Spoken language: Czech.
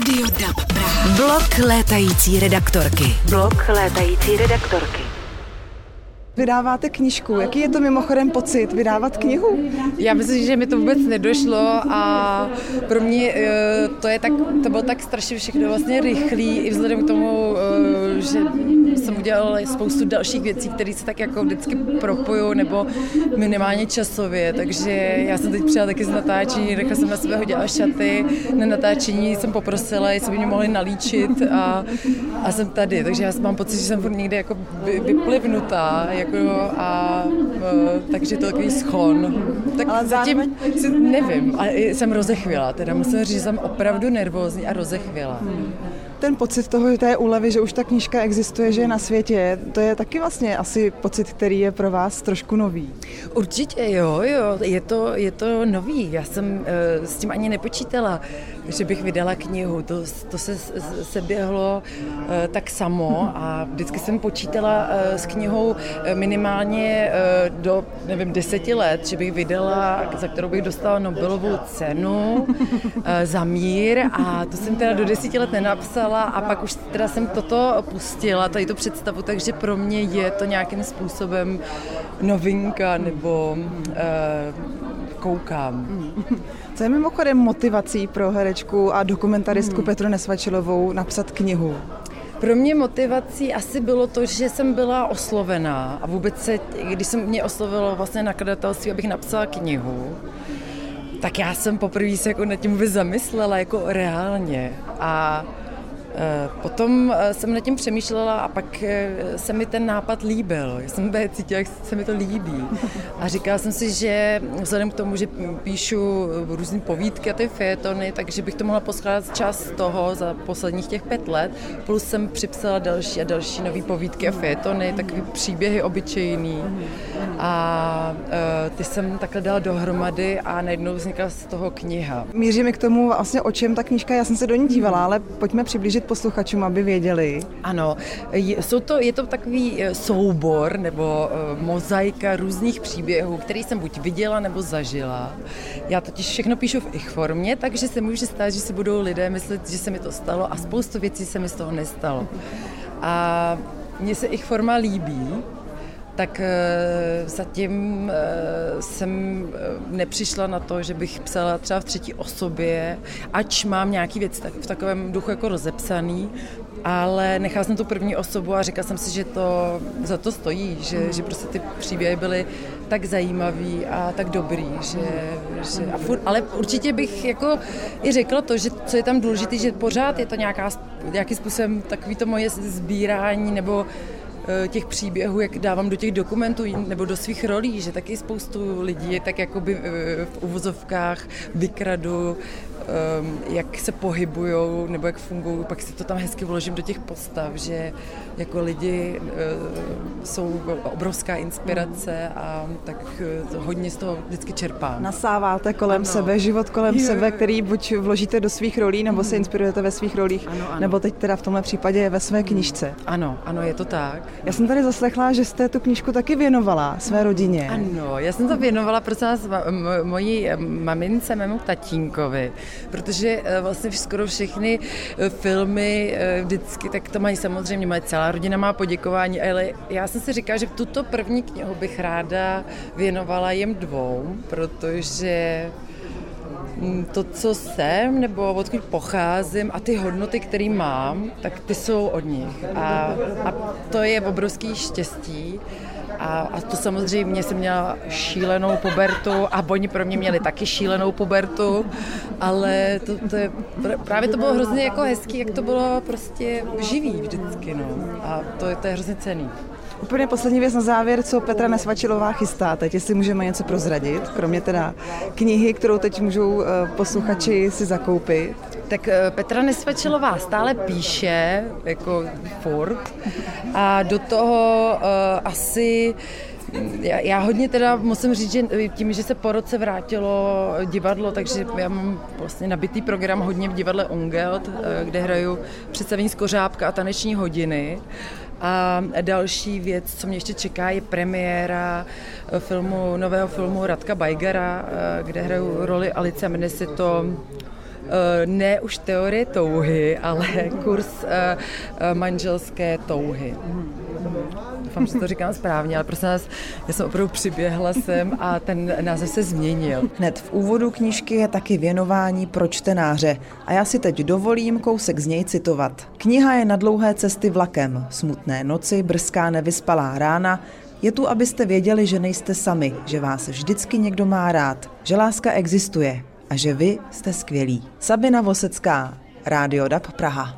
Radio DAB Praha. Blok létající redaktorky. Blok létající redaktorky. Vydáváte knížku. Jaký je to mimochodem pocit vydávat knihu? Já myslím, že mi to vůbec nedošlo a pro mě eh, to, je tak, to bylo tak strašně všechno vlastně rychlý i vzhledem k tomu, eh, že jsem udělala spoustu dalších věcí, které se tak jako vždycky propojují nebo minimálně časově, takže já jsem teď přijela taky z natáčení, rychle jsem na sebe hodila šaty, na natáčení jsem poprosila, jestli by mě mohli nalíčit a, a jsem tady, takže já mám pocit, že jsem furt někde jako vyplivnutá, jako a e, takže to takový schon. Tak Ale zatím si, nevím, ale jsem rozechvěla, teda musím říct, že jsem opravdu nervózní a rozechvěla. Hmm ten pocit toho, té úlevy, že už ta knížka existuje, že je na světě, to je taky vlastně asi pocit, který je pro vás trošku nový. Určitě jo, jo, je to, je to nový. Já jsem uh, s tím ani nepočítala, že bych vydala knihu. To, to se, se běhlo uh, tak samo a vždycky jsem počítala uh, s knihou minimálně uh, do, nevím, deseti let, že bych vydala, za kterou bych dostala Nobelovou cenu za mír a to jsem teda do deseti let nenapsala napsala a pak už teda jsem toto pustila, tady tu představu, takže pro mě je to nějakým způsobem novinka nebo koukám. Co je mimochodem motivací pro herečku a dokumentaristku hmm. Petru Nesvačilovou napsat knihu? Pro mě motivací asi bylo to, že jsem byla oslovená a vůbec se, když jsem mě oslovilo vlastně nakladatelství, abych napsala knihu, tak já jsem poprvé se jako nad tím vůbec zamyslela jako reálně a potom eh, jsem nad tím přemýšlela a pak eh, se mi ten nápad líbil. Já jsem cítila, jak se mi to líbí. A říkala jsem si, že vzhledem k tomu, že píšu různé povídky a ty fejetony, takže bych to mohla poskládat čas toho za posledních těch pět let. Plus jsem připsala další a další nové povídky a fejetony, takové příběhy obyčejný. A ty jsem takhle dala dohromady a najednou vznikla z toho kniha. Míříme k tomu vlastně o čem ta knížka, já jsem se do ní dívala, ale pojďme přiblížit posluchačům, aby věděli? Ano, jsou to, je to takový eh, soubor nebo eh, mozaika různých příběhů, který jsem buď viděla nebo zažila. Já totiž všechno píšu v ich formě, takže se může stát, že si budou lidé myslet, že se mi to stalo a spoustu věcí se mi z toho nestalo. A mně se ich forma líbí, tak eh, zatím eh, jsem eh, nepřišla na to, že bych psala třeba v třetí osobě, ač mám nějaký věc v takovém duchu jako rozepsaný, ale nechala jsem tu první osobu a říkala jsem si, že to za to stojí, že, že prostě ty příběhy byly tak zajímavý a tak dobrý, že, že a furt, ale určitě bych jako i řekla to, že co je tam důležité, že pořád je to nějaká, nějakým způsobem takový to moje sbírání nebo těch příběhů, jak dávám do těch dokumentů nebo do svých rolí, že taky spoustu lidí je tak jakoby eh, v uvozovkách vykradu, ehm, jak se pohybují nebo jak fungují, pak si to tam hezky vložím do těch postav, že jako lidi eh, jsou obrovská inspirace a tak hodně z toho vždycky čerpám. Nasáváte kolem ano. sebe, život kolem je. sebe, který buď vložíte do svých rolí, nebo se inspirujete ve svých rolích, ano, ano. nebo teď teda v tomhle případě ve své knižce. Ano, ano, je to tak. Já jsem tady zaslechla, že jste tu knížku taky věnovala své rodině. Ano, já jsem to věnovala prosím vás mojí mamince, mému tatínkovi, protože eh, vlastně skoro všechny eh, filmy eh, vždycky, tak to mají samozřejmě, moje celá rodina má poděkování, ale já jsem si říkala, že tuto první knihu bych ráda věnovala jim dvou, protože to, co jsem, nebo odkud pocházím a ty hodnoty, které mám, tak ty jsou od nich. A, a to je obrovský štěstí. A, a to samozřejmě jsem měla šílenou pubertu a oni pro mě měli taky šílenou pubertu, ale to, to je, právě to bylo hrozně jako hezký, jak to bylo prostě živý vždycky, no. A to, to je hrozně cený. Úplně poslední věc na závěr, co Petra Nesvačilová chystá teď, jestli můžeme něco prozradit, kromě teda knihy, kterou teď můžou eh, posluchači si zakoupit. Tak eh, Petra Nesvačilová stále píše, jako furt, a do toho uh, asi já, já hodně teda musím říct, že tím, že se po roce vrátilo divadlo, takže já mám vlastně nabitý program hodně v divadle Ungelt, kde hraju představení z Kořápka a taneční hodiny. A další věc, co mě ještě čeká, je premiéra eh, filmu, nového filmu Radka Bajgera, eh, kde hraju roli Alice a jmenuje se to ne už teorie touhy, ale kurz manželské touhy. Doufám, že to říkám správně, ale prosím vás, já jsem opravdu přiběhla sem a ten název se změnil. Hned v úvodu knížky je taky věnování pro čtenáře a já si teď dovolím kousek z něj citovat. Kniha je na dlouhé cesty vlakem, smutné noci, brzká nevyspalá rána, je tu, abyste věděli, že nejste sami, že vás vždycky někdo má rád, že láska existuje a že vy jste skvělí. Sabina Vosecká, Rádio DAB Praha.